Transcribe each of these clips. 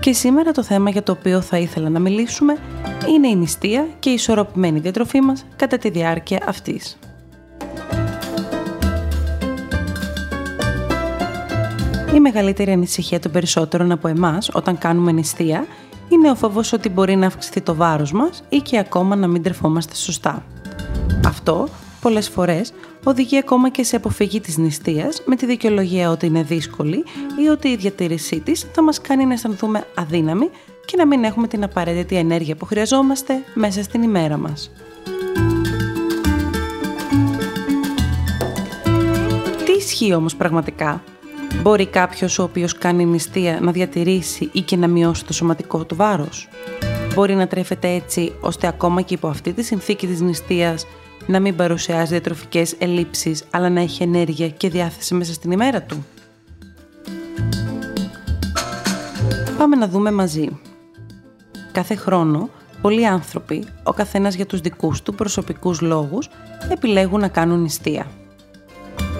και σήμερα το θέμα για το οποίο θα ήθελα να μιλήσουμε είναι η νηστεία και η ισορροπημένη διατροφή μας κατά τη διάρκεια αυτής. Η μεγαλύτερη ανησυχία των περισσότερων από εμάς όταν κάνουμε νηστεία είναι ο φόβος ότι μπορεί να αυξηθεί το βάρος μας ή και ακόμα να μην τρεφόμαστε σωστά. Αυτό πολλές φορές οδηγεί ακόμα και σε αποφυγή της νηστείας με τη δικαιολογία ότι είναι δύσκολη ή ότι η διατήρησή της θα μας κάνει να αισθανθούμε αδύναμοι και να μην έχουμε την απαραίτητη ενέργεια που χρειαζόμαστε μέσα στην ημέρα μας. Τι ισχύει όμως πραγματικά; Μπορεί κάποιος ο οποίος κάνει νηστεία να διατηρήσει ή και να μειώσει το σωματικό του βάρος; Μπορεί να τρέφεται έτσι ώστε ακόμα και υπό αυτή τη συνθήκη της νηστείας να μην παρουσιάζει διατροφικές ελλείψεις, αλλά να έχει ενέργεια και διάθεση μέσα στην ημέρα του. Πάμε να δούμε μαζί. Κάθε χρόνο, πολλοί άνθρωποι, ο καθένας για τους δικούς του προσωπικούς λόγους, επιλέγουν να κάνουν νηστεία.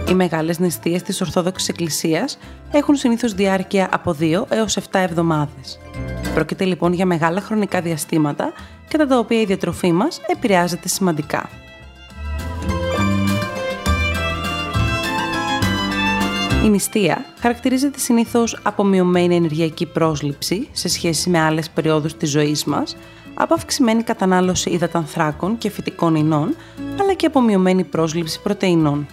Οι μεγάλες νηστείες της Ορθόδοξης Εκκλησίας έχουν συνήθως διάρκεια από 2 έως 7 εβδομάδες. Πρόκειται λοιπόν για μεγάλα χρονικά διαστήματα κατά τα οποία η διατροφή μας επηρεάζεται σημαντικά. Η νηστεία χαρακτηρίζεται συνήθως από μειωμένη ενεργειακή πρόσληψη σε σχέση με άλλες περιόδους της ζωής μας, από αυξημένη κατανάλωση υδατανθράκων και φυτικών ινών, αλλά και από μειωμένη πρόσληψη πρωτεϊνών.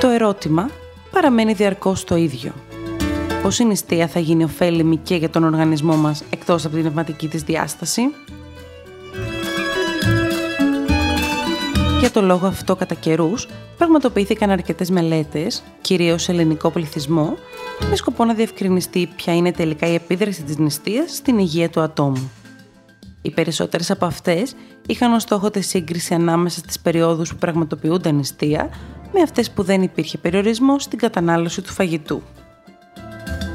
Το ερώτημα παραμένει διαρκώς το ίδιο. Πώς η νηστεία θα γίνει ωφέλιμη και για τον οργανισμό μας εκτός από την πνευματική της διάσταση, Για το λόγο αυτό, κατά καιρούς, πραγματοποιήθηκαν αρκετές μελέτες, κυρίως σε ελληνικό πληθυσμό, με σκοπό να διευκρινιστεί ποια είναι τελικά η επίδραση της νηστείας στην υγεία του ατόμου. Οι περισσότερες από αυτές είχαν ως στόχο τη σύγκριση ανάμεσα στις περιόδους που πραγματοποιούνταν νηστεία με αυτές που δεν υπήρχε περιορισμό στην κατανάλωση του φαγητού.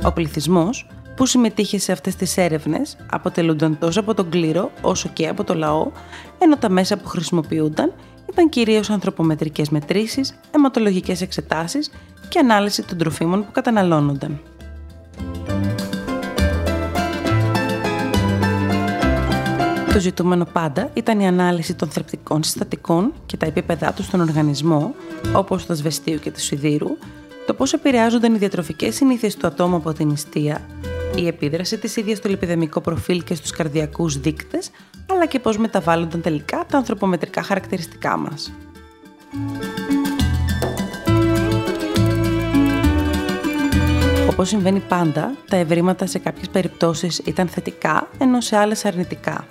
Ο πληθυσμός που συμμετείχε σε αυτές τις έρευνες αποτελούνταν τόσο από τον κλήρο όσο και από το λαό, ενώ τα μέσα που χρησιμοποιούνταν ήταν κυρίως ανθρωπομετρικές μετρήσεις, αιματολογικές εξετάσεις και ανάλυση των τροφίμων που καταναλώνονταν. Το ζητούμενο πάντα ήταν η ανάλυση των θρεπτικών συστατικών και τα επίπεδά τους στον οργανισμό, όπως το σβεστίου και του σιδήρου, το πώς επηρεάζονταν οι διατροφικές συνήθειες του ατόμου από την νηστεία, η επίδραση της ίδιας στο λιπιδεμικό προφίλ και στους καρδιακούς δείκτες, αλλά και πώς μεταβάλλονταν τελικά τα ανθρωπομετρικά χαρακτηριστικά μας. Όπως συμβαίνει πάντα, τα ευρήματα σε κάποιες περιπτώσεις ήταν θετικά, ενώ σε άλλες αρνητικά.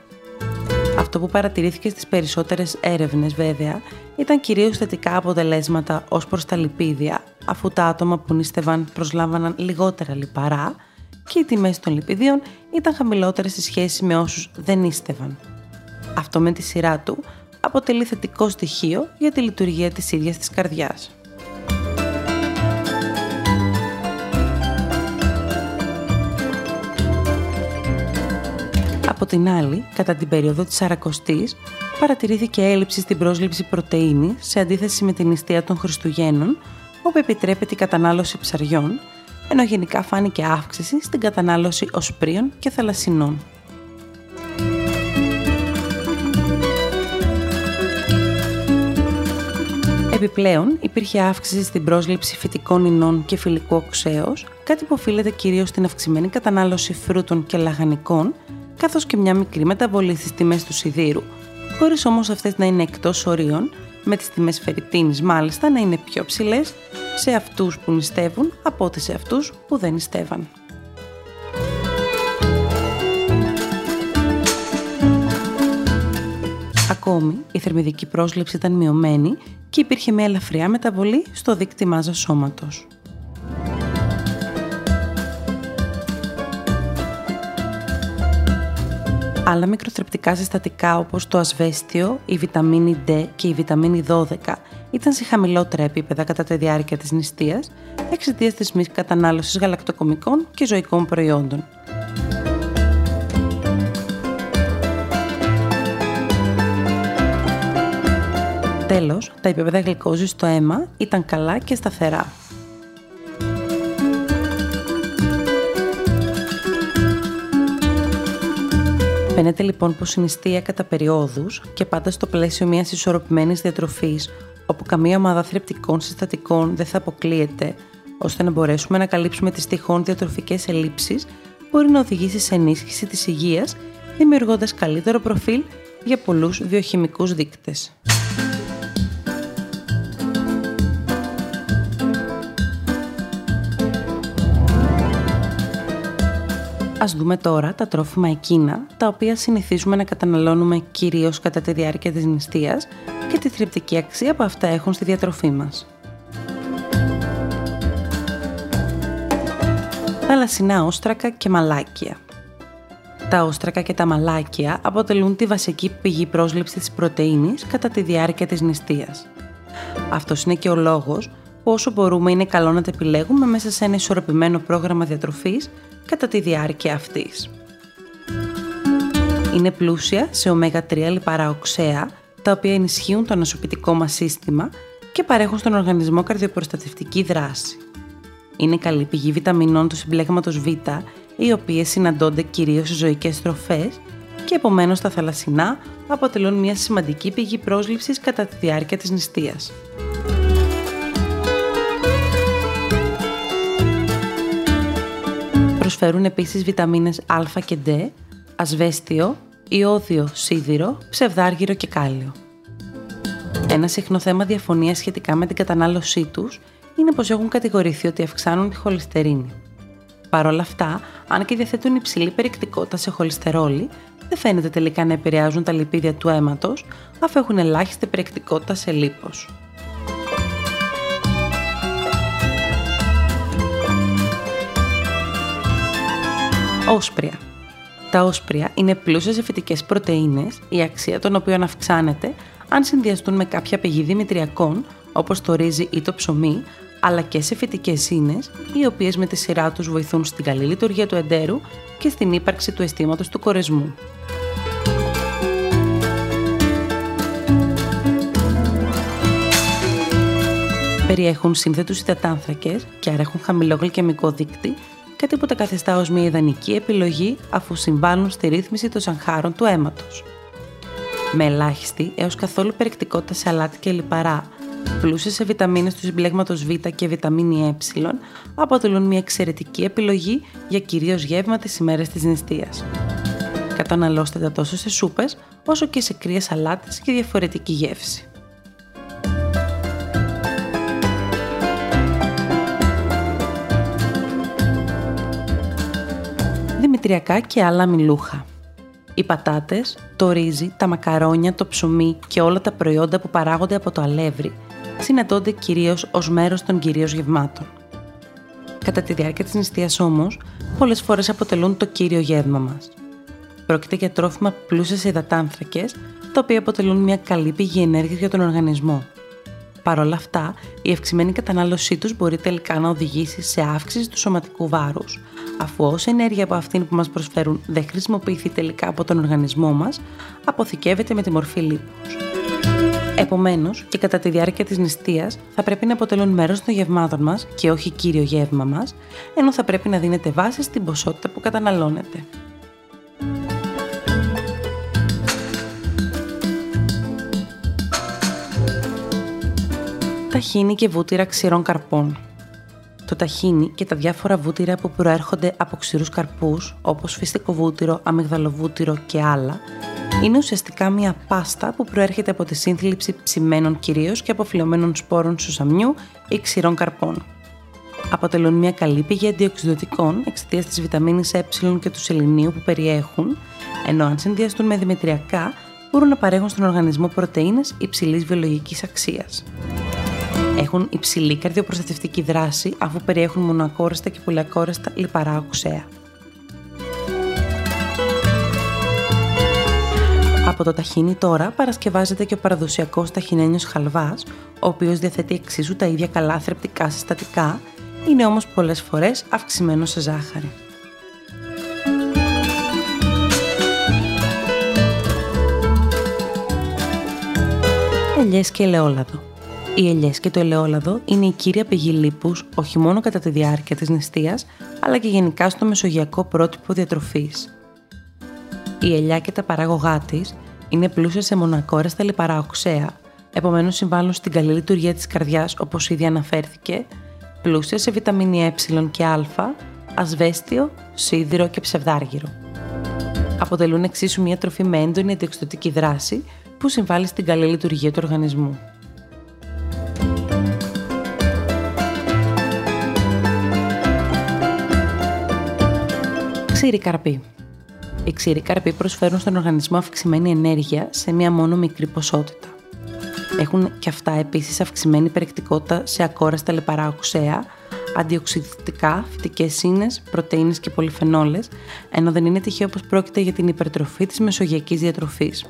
Αυτό που παρατηρήθηκε στις περισσότερες έρευνες βέβαια ήταν κυρίως θετικά αποτελέσματα ως προς τα λιπίδια, αφού τα άτομα που νήστευαν προσλάμβαναν λιγότερα λιπαρά και οι τιμές των λιπιδίων ήταν χαμηλότερες σε σχέση με όσους δεν νήστευαν. Αυτό με τη σειρά του αποτελεί θετικό στοιχείο για τη λειτουργία της ίδιας της καρδιάς. Από την άλλη, κατά την περίοδο της Σαρακοστής, παρατηρήθηκε έλλειψη στην πρόσληψη πρωτεΐνης σε αντίθεση με την νηστεία των Χριστουγέννων, όπου επιτρέπεται η κατανάλωση ψαριών, ενώ γενικά φάνηκε αύξηση στην κατανάλωση οσπρίων και θαλασσινών. Επιπλέον, υπήρχε αύξηση στην πρόσληψη φυτικών ινών και φιλικού οξέως, κάτι που οφείλεται κυρίως στην αυξημένη κατανάλωση φρούτων και λαχανικών, καθώς και μια μικρή μεταβολή στις τιμές του σιδήρου, χωρίς όμως αυτές να είναι εκτός ορίων, με τις τιμές φερρυπτίνης μάλιστα να είναι πιο ψηλές σε αυτούς που νηστεύουν από ό,τι σε αυτούς που δεν νηστεύαν. Ακόμη, η θερμιδική πρόσληψη ήταν μειωμένη και υπήρχε μια ελαφριά μεταβολή στο δίκτυ μάζας σώματος. Άλλα μικροθρεπτικά συστατικά όπως το ασβέστιο, η βιταμίνη D και η βιταμίνη 12 ήταν σε χαμηλότερα επίπεδα κατά τη διάρκεια της νηστείας εξαιτίας της μη κατανάλωσης γαλακτοκομικών και ζωικών προϊόντων. Τέλος, τα επίπεδα γλυκόζης στο αίμα ήταν καλά και σταθερά. Φαίνεται λοιπόν πως η νηστεία κατά περιόδους και πάντα στο πλαίσιο μιας ισορροπημένης διατροφής όπου καμία ομάδα θρεπτικών συστατικών δεν θα αποκλείεται ώστε να μπορέσουμε να καλύψουμε τις τυχόν διατροφικές ελλείψεις μπορεί να οδηγήσει σε ενίσχυση της υγείας δημιουργώντας καλύτερο προφίλ για πολλούς βιοχημικούς δείκτες. Ας δούμε τώρα τα τρόφιμα εκείνα, τα οποία συνηθίζουμε να καταναλώνουμε κυρίως κατά τη διάρκεια της νηστείας και τη θρεπτική αξία που αυτά έχουν στη διατροφή μας. Θαλασσινά όστρακα και μαλάκια. Τα όστρακα και τα μαλάκια αποτελούν τη βασική πηγή πρόσληψης της πρωτεΐνης κατά τη διάρκεια της νηστείας. Αυτός είναι και ο λόγος που όσο μπορούμε είναι καλό να τα επιλέγουμε μέσα σε ένα ισορροπημένο πρόγραμμα διατροφής κατά τη διάρκεια αυτής. Είναι πλούσια σε ω3 λιπαρά οξέα, τα οποία ενισχύουν το ανασωπητικό μας σύστημα και παρέχουν στον οργανισμό καρδιοπροστατευτική δράση. Είναι καλή πηγή βιταμινών του συμπλέγματος Β, οι οποίες συναντώνται κυρίως σε ζωικές τροφές και επομένως τα θαλασσινά αποτελούν μια σημαντική πηγή πρόσληψης κατά τη διάρκεια της νηστείας. Προσφέρουν επίσης βιταμίνες Α και D, ασβέστιο, ιόδιο σίδηρο, ψευδάργυρο και κάλιο. Ένα συχνό θέμα διαφωνίας σχετικά με την κατανάλωσή τους είναι πως έχουν κατηγορηθεί ότι αυξάνουν τη χολυστερίνη. Παρ' όλα αυτά, αν και διαθέτουν υψηλή περιεκτικότητα σε χολυστερόλη, δεν φαίνεται τελικά να επηρεάζουν τα λιπίδια του αίματος, αφού έχουν ελάχιστη περιεκτικότητα σε λίπος. Όσπρια. Τα όσπρια είναι πλούσια σε φυτικές πρωτεΐνες, η αξία των οποίων αυξάνεται αν συνδυαστούν με κάποια πηγή δημητριακών, όπως το ρύζι ή το ψωμί, αλλά και σε φυτικές ίνες, οι οποίες με τη σειρά τους βοηθούν στην καλή λειτουργία του εντέρου και στην ύπαρξη του αισθήματος του κορεσμού. Περιέχουν σύνθετους υδατάνθρακες και άρα έχουν χαμηλό γλυκαιμικό δείκτη κάτι που τα καθιστά ως μια ιδανική επιλογή αφού συμβάλλουν στη ρύθμιση των σαγχάρων του αίματος. Με ελάχιστη έως καθόλου περιεκτικότητα σε αλάτι και λιπαρά, πλούσιες σε βιταμίνες του συμπλέγματος Β και βιταμίνη Ε, αποτελούν μια εξαιρετική επιλογή για κυρίως γεύμα τις ημέρες της νηστείας. Καταναλώστε τα τόσο σε σούπες, όσο και σε κρύες σαλάτες για διαφορετική γεύση. Δημητριακά και άλλα μιλούχα. Οι πατάτες, το ρύζι, τα μακαρόνια, το ψωμί και όλα τα προϊόντα που παράγονται από το αλεύρι συναντώνται κυρίως ως μέρος των κυρίως γευμάτων. Κατά τη διάρκεια της νηστείας όμως, πολλές φορές αποτελούν το κύριο γεύμα μας. Πρόκειται για τρόφιμα πλούσιας σε υδατάνθρακες, τα οποία αποτελούν μια καλή πηγή ενέργειας για τον οργανισμό. Παρ' όλα αυτά, η αυξημένη κατανάλωσή τους μπορεί τελικά να οδηγήσει σε αύξηση του σωματικού βάρους, αφού όση ενέργεια από αυτήν που μας προσφέρουν δεν χρησιμοποιηθεί τελικά από τον οργανισμό μας, αποθηκεύεται με τη μορφή λίπους. Επομένως, και κατά τη διάρκεια της νηστείας θα πρέπει να αποτελούν μέρος των γευμάτων μας και όχι κύριο γεύμα μας, ενώ θα πρέπει να δίνεται βάση στην ποσότητα που καταναλώνεται. ταχίνι και βούτυρα ξηρών καρπών. Το ταχίνι και τα διάφορα βούτυρα που προέρχονται από ξηρούς καρπούς, όπως φυστικό βούτυρο, αμυγδαλοβούτυρο και άλλα, είναι ουσιαστικά μια πάστα που προέρχεται από τη σύνθλιψη ψημένων κυρίως και αποφυλωμένων σπόρων σουσαμιού ή ξηρών καρπών. Αποτελούν μια καλή πηγή αντιοξυδοτικών εξαιτίας της βιταμίνης Ε και του σεληνίου που περιέχουν, ενώ αν συνδυαστούν με δημητριακά μπορούν να παρέχουν στον οργανισμό πρωτεΐνες υψηλής βιολογικής αξίας. Έχουν υψηλή καρδιοπροστατευτική δράση αφού περιέχουν μονακόρεστα και πολυακόρεστα λιπαρά οξέα. Από το ταχίνι τώρα παρασκευάζεται και ο παραδοσιακός ταχινένιος χαλβάς, ο οποίος διαθέτει εξίσου τα ίδια καλά θρεπτικά συστατικά, είναι όμως πολλές φορές αυξημένο σε ζάχαρη. Ελιές και ελαιόλαδο Οι ελιές και το ελαιόλαδο είναι η κύρια πηγή λίπους όχι μόνο κατά τη διάρκεια της νηστείας, αλλά και γενικά στο μεσογειακό πρότυπο διατροφής. Η ελιά και τα παράγωγά της είναι πλούσια σε μονακόρεστα λιπαρά οξέα, επομένως συμβάλλουν στην καλή λειτουργία της καρδιάς όπως ήδη αναφέρθηκε, πλούσια σε βιταμίνη ε και α, ασβέστιο, σίδηρο και ψευδάργυρο. Αποτελούν εξίσου μια τροφή με έντονη αντιοξυδοτική δράση που συμβάλλει στην καλή λειτουργία του οργανισμού. Ξήρη καρπή οι ξηροί καρποί προσφέρουν στον οργανισμό αυξημένη ενέργεια σε μία μόνο μικρή ποσότητα. Έχουν και αυτά επίσης αυξημένη περιεκτικότητα σε ακόραστα λιπαρά οξέα, αντιοξυδιτικά, φυτικές ίνε, πρωτενε και πολυφενόλες, ενώ δεν είναι τυχαίο πως πρόκειται για την υπερτροφή της μεσογειακής διατροφής.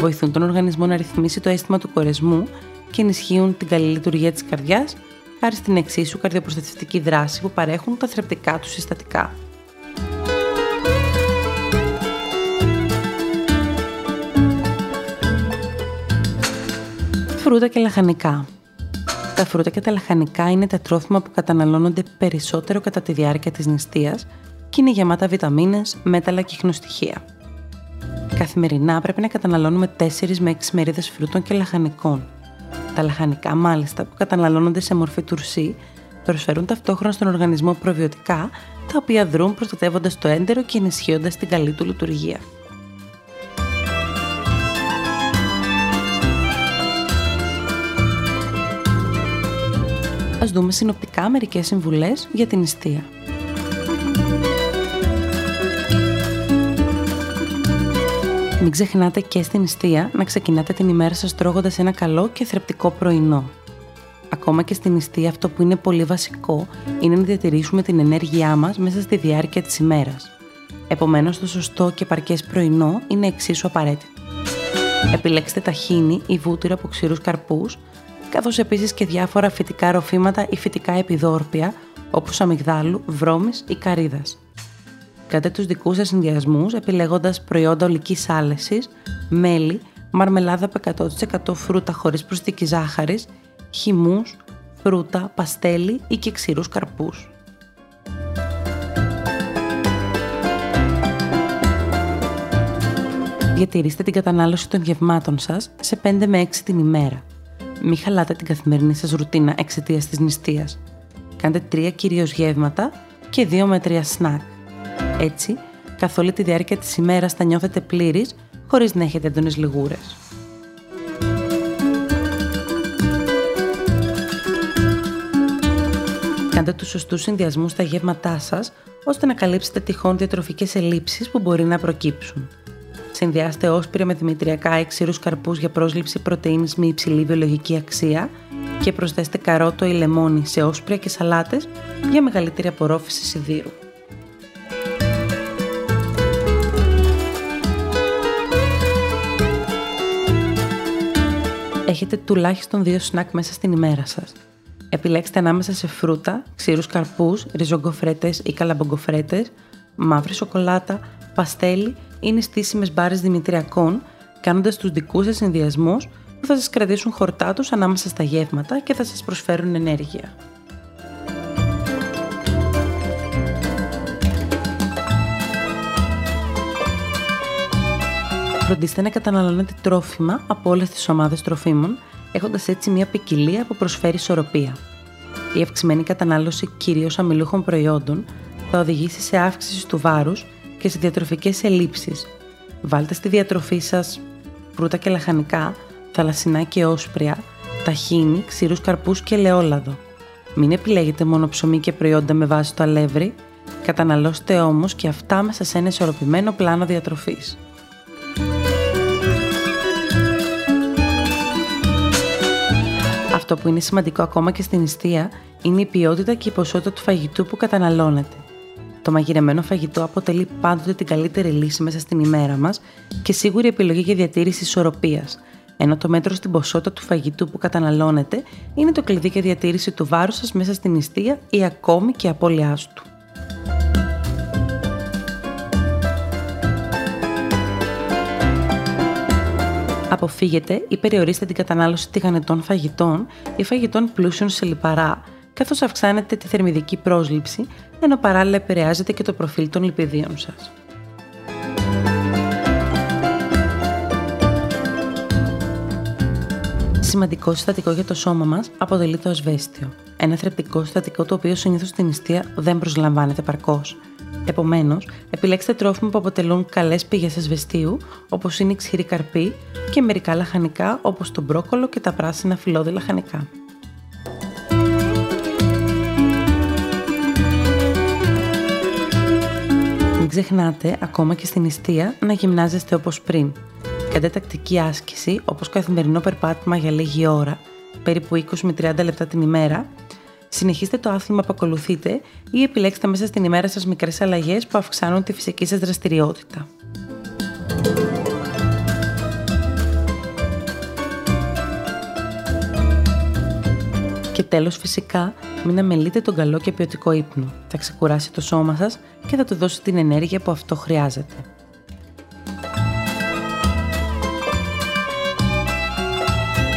Βοηθούν τον οργανισμό να ρυθμίσει το αίσθημα του κορεσμού και ενισχύουν την καλή λειτουργία της καρδιάς, χάρη στην εξίσου καρδιοπροστατευτική δράση που παρέχουν τα θρεπτικά τους συστατικά. Φρούτα και λαχανικά. Τα φρούτα και τα λαχανικά είναι τα τρόφιμα που καταναλώνονται περισσότερο κατά τη διάρκεια της νηστείας και είναι γεμάτα βιταμίνες, μέταλλα και χνοστοιχεία. Καθημερινά πρέπει να καταναλώνουμε 4 με 6 μερίδες φρούτων και λαχανικών. Τα λαχανικά μάλιστα που καταναλώνονται σε μορφή τουρσί προσφέρουν ταυτόχρονα στον οργανισμό προβιωτικά τα οποία δρούν προστατεύοντας το έντερο και ενισχύοντας την καλή του λειτουργία. Ας δούμε συνοπτικά μερικές συμβουλές για την νηστεία. Μην ξεχνάτε και στην νηστεία να ξεκινάτε την ημέρα σας τρώγοντας ένα καλό και θρεπτικό πρωινό. Ακόμα και στην νηστεία αυτό που είναι πολύ βασικό είναι να διατηρήσουμε την ενέργειά μας μέσα στη διάρκεια της ημέρας. Επομένως το σωστό και παρκές πρωινό είναι εξίσου απαραίτητο. Επιλέξτε ταχίνι ή βούτυρο από ξηρούς καρπούς καθώς επίσης και διάφορα φυτικά ροφήματα ή φυτικά επιδόρπια, όπως αμυγδάλου, βρώμης ή καρύδας. Κάντε τους δικούς σας συνδυασμούς επιλέγοντας προϊόντα ολικής άλεσης, μέλι, μαρμελάδα από 100% φρούτα χωρίς προσθήκη ζάχαρης, χυμούς, φρούτα, παστέλι ή και ξηρούς καρπούς. Διατηρήστε την κατανάλωση των γευμάτων σας σε 5 με 6 την ημέρα. Μην χαλάτε την καθημερινή σας ρουτίνα εξαιτίας της νηστείας. Κάντε τρία κυρίως γεύματα και δύο με τρία σνακ. Έτσι, καθ' όλη τη διάρκεια της ημέρας θα νιώθετε πλήρης χωρίς να έχετε έντονες λιγούρες. Κάντε τους σωστούς συνδυασμούς στα γεύματά σας, ώστε να καλύψετε τυχόν διατροφικές ελλείψεις που μπορεί να προκύψουν. Συνδυάστε όσπρια με δημητριακά ή ξηρούς καρπούς για πρόσληψη πρωτεΐνης με υψηλή βιολογική αξία και προσθέστε καρότο ή λεμόνι σε όσπρια και σαλάτες για μεγαλύτερη απορρόφηση σιδήρου. Έχετε τουλάχιστον δύο σνακ μέσα στην ημέρα σας. Επιλέξτε ανάμεσα σε φρούτα, ξηρούς καρπούς, ριζογκοφρέτες ή καλαμπογκοφρέτες, μαύρη σοκολάτα, παστέλι είναι στήσιμες μπάρες δημητριακών, κάνοντας τους δικούς σας συνδυασμούς που θα σας κρατήσουν χορτά τους ανάμεσα στα γεύματα και θα σας προσφέρουν ενέργεια. Φροντίστε να καταναλώνετε τρόφιμα από όλες τις ομάδες τροφίμων, έχοντας έτσι μια ποικιλία που προσφέρει ισορροπία. Η αυξημένη κατανάλωση κυρίως αμυλούχων προϊόντων θα οδηγήσει σε αύξηση του βάρους και σε διατροφικές ελλείψεις. Βάλτε στη διατροφή σας φρούτα και λαχανικά, θαλασσινά και όσπρια, ταχίνι, ξηρούς καρπούς και ελαιόλαδο. Μην επιλέγετε μόνο ψωμί και προϊόντα με βάση το αλεύρι, καταναλώστε όμως και αυτά μέσα σε ένα ισορροπημένο πλάνο διατροφής. Αυτό που είναι σημαντικό ακόμα και στην νηστεία είναι η ποιότητα και η ποσότητα του φαγητού που καταναλώνετε. Το μαγειρεμένο φαγητό αποτελεί πάντοτε την καλύτερη λύση μέσα στην ημέρα μας και σίγουρη επιλογή για διατήρηση ισορροπίας, ενώ το μέτρο στην ποσότητα του φαγητού που καταναλώνετε είναι το κλειδί για διατήρηση του βάρους σας μέσα στην νηστεία ή ακόμη και απώλειάς του. Αποφύγετε ή περιορίστε την κατανάλωση τηγανετών φαγητών ή φαγητών πλούσιων σε λιπαρά, καθώς αυξάνετε τη θερμιδική πρόσληψη, ενώ παράλληλα επηρεάζεται και το προφίλ των λιπιδίων σας. Σημαντικό συστατικό για το σώμα μας αποτελεί το ασβέστιο. Ένα θρεπτικό συστατικό το οποίο συνήθως στην νηστεία δεν προσλαμβάνεται παρκώς. Επομένως, επιλέξτε τρόφιμα που αποτελούν καλές πηγές ασβεστίου, όπως είναι η ξηρή καρπή και μερικά λαχανικά όπως το μπρόκολο και τα πράσινα φυλλώδη λαχανικά. Μην ξεχνάτε, ακόμα και στην νηστεία, να γυμνάζεστε όπως πριν. Κάντε τακτική άσκηση, όπως καθημερινό περπάτημα για λίγη ώρα, περίπου 20 με 30 λεπτά την ημέρα, συνεχίστε το άθλημα που ακολουθείτε ή επιλέξτε μέσα στην ημέρα σας μικρές αλλαγές που αυξάνουν τη φυσική σας δραστηριότητα. Και τέλος φυσικά, μην αμελείτε τον καλό και ποιοτικό ύπνο. Θα ξεκουράσει το σώμα σας και θα του δώσει την ενέργεια που αυτό χρειάζεται.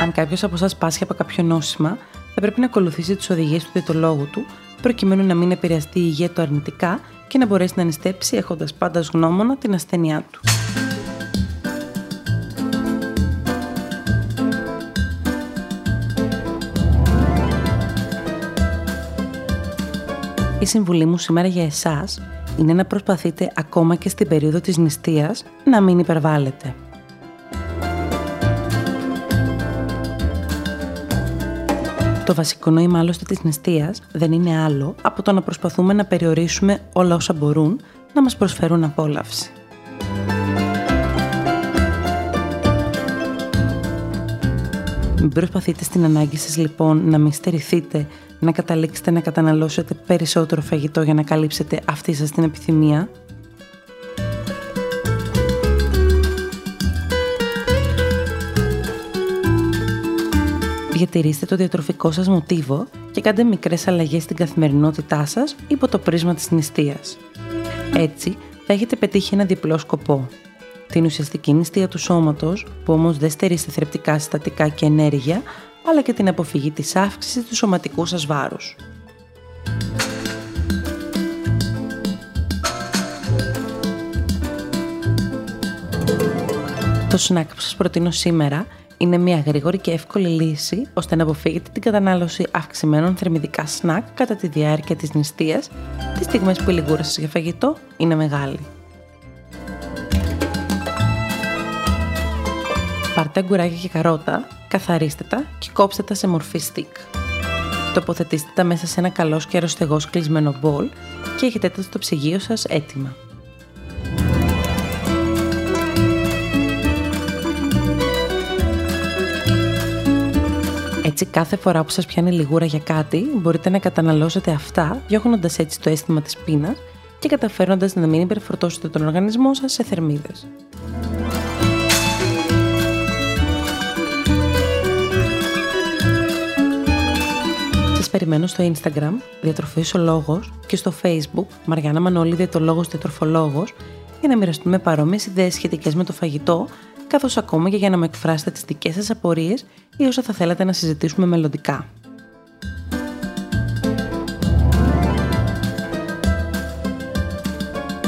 Αν κάποιος από εσάς πάσχει από κάποιο νόσημα, θα πρέπει να ακολουθήσει τις οδηγίες του διαιτολόγου του, προκειμένου να μην επηρεαστεί η υγεία του αρνητικά και να μπορέσει να νηστέψει έχοντας πάντα γνώμονα την ασθένειά του. Η συμβουλή μου σήμερα για εσάς είναι να προσπαθείτε ακόμα και στην περίοδο της νηστείας να μην υπερβάλλετε. Το βασικό νόημα άλλωστε της νηστείας δεν είναι άλλο από το να προσπαθούμε να περιορίσουμε όλα όσα μπορούν να μας προσφέρουν απόλαυση. Μην προσπαθείτε στην ανάγκη σας λοιπόν να μην στερηθείτε, να καταλήξετε να καταναλώσετε περισσότερο φαγητό για να καλύψετε αυτή σας την επιθυμία, Διατηρήστε το διατροφικό σας μοτίβο και κάντε μικρές αλλαγές στην καθημερινότητά σας υπό το πρίσμα της νηστείας. Έτσι, θα έχετε πετύχει ένα διπλό σκοπό. Την ουσιαστική νηστεία του σώματος, που όμως δεν στερεί θρεπτικά συστατικά και ενέργεια, αλλά και την αποφυγή της αύξησης του σωματικού σας βάρους. Το σνακ που σας προτείνω σήμερα είναι μια γρήγορη και εύκολη λύση ώστε να αποφύγετε την κατανάλωση αυξημένων θερμιδικά σνακ κατά τη διάρκεια της νηστείας τις στιγμές που η λιγούρα σας για φαγητό είναι μεγάλη. Πάρτε αγκουράκια και καρότα, καθαρίστε τα και κόψτε τα σε μορφή stick. Τοποθετήστε τα μέσα σε ένα καλό και αεροστεγός κλεισμένο μπολ και έχετε τα στο ψυγείο σας έτοιμα. Έτσι, κάθε φορά που σας πιάνει λιγούρα για κάτι, μπορείτε να καταναλώσετε αυτά, διώχνοντας έτσι το αίσθημα της πείνας και καταφέροντας να μην υπερφορτώσετε τον οργανισμό σας σε θερμίδες. Περιμένω στο Instagram, Διατροφής ο Λόγος και στο Facebook, Μαριάννα Μανώλη, Διατολόγος Διατροφολόγος, για να μοιραστούμε παρόμοιες ιδέες σχετικές με το φαγητό, καθώς ακόμα και για να μου εκφράσετε τις δικές σας απορίες ή όσα θα θέλατε να συζητήσουμε μελλοντικά.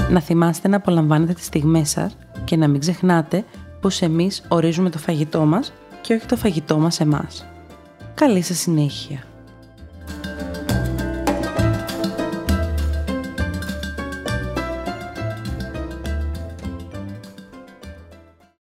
Να θυμάστε να απολαμβάνετε τις στιγμές σας και να μην ξεχνάτε πως εμείς ορίζουμε το φαγητό μας και όχι το φαγητό μας εμάς. Καλή σας συνέχεια!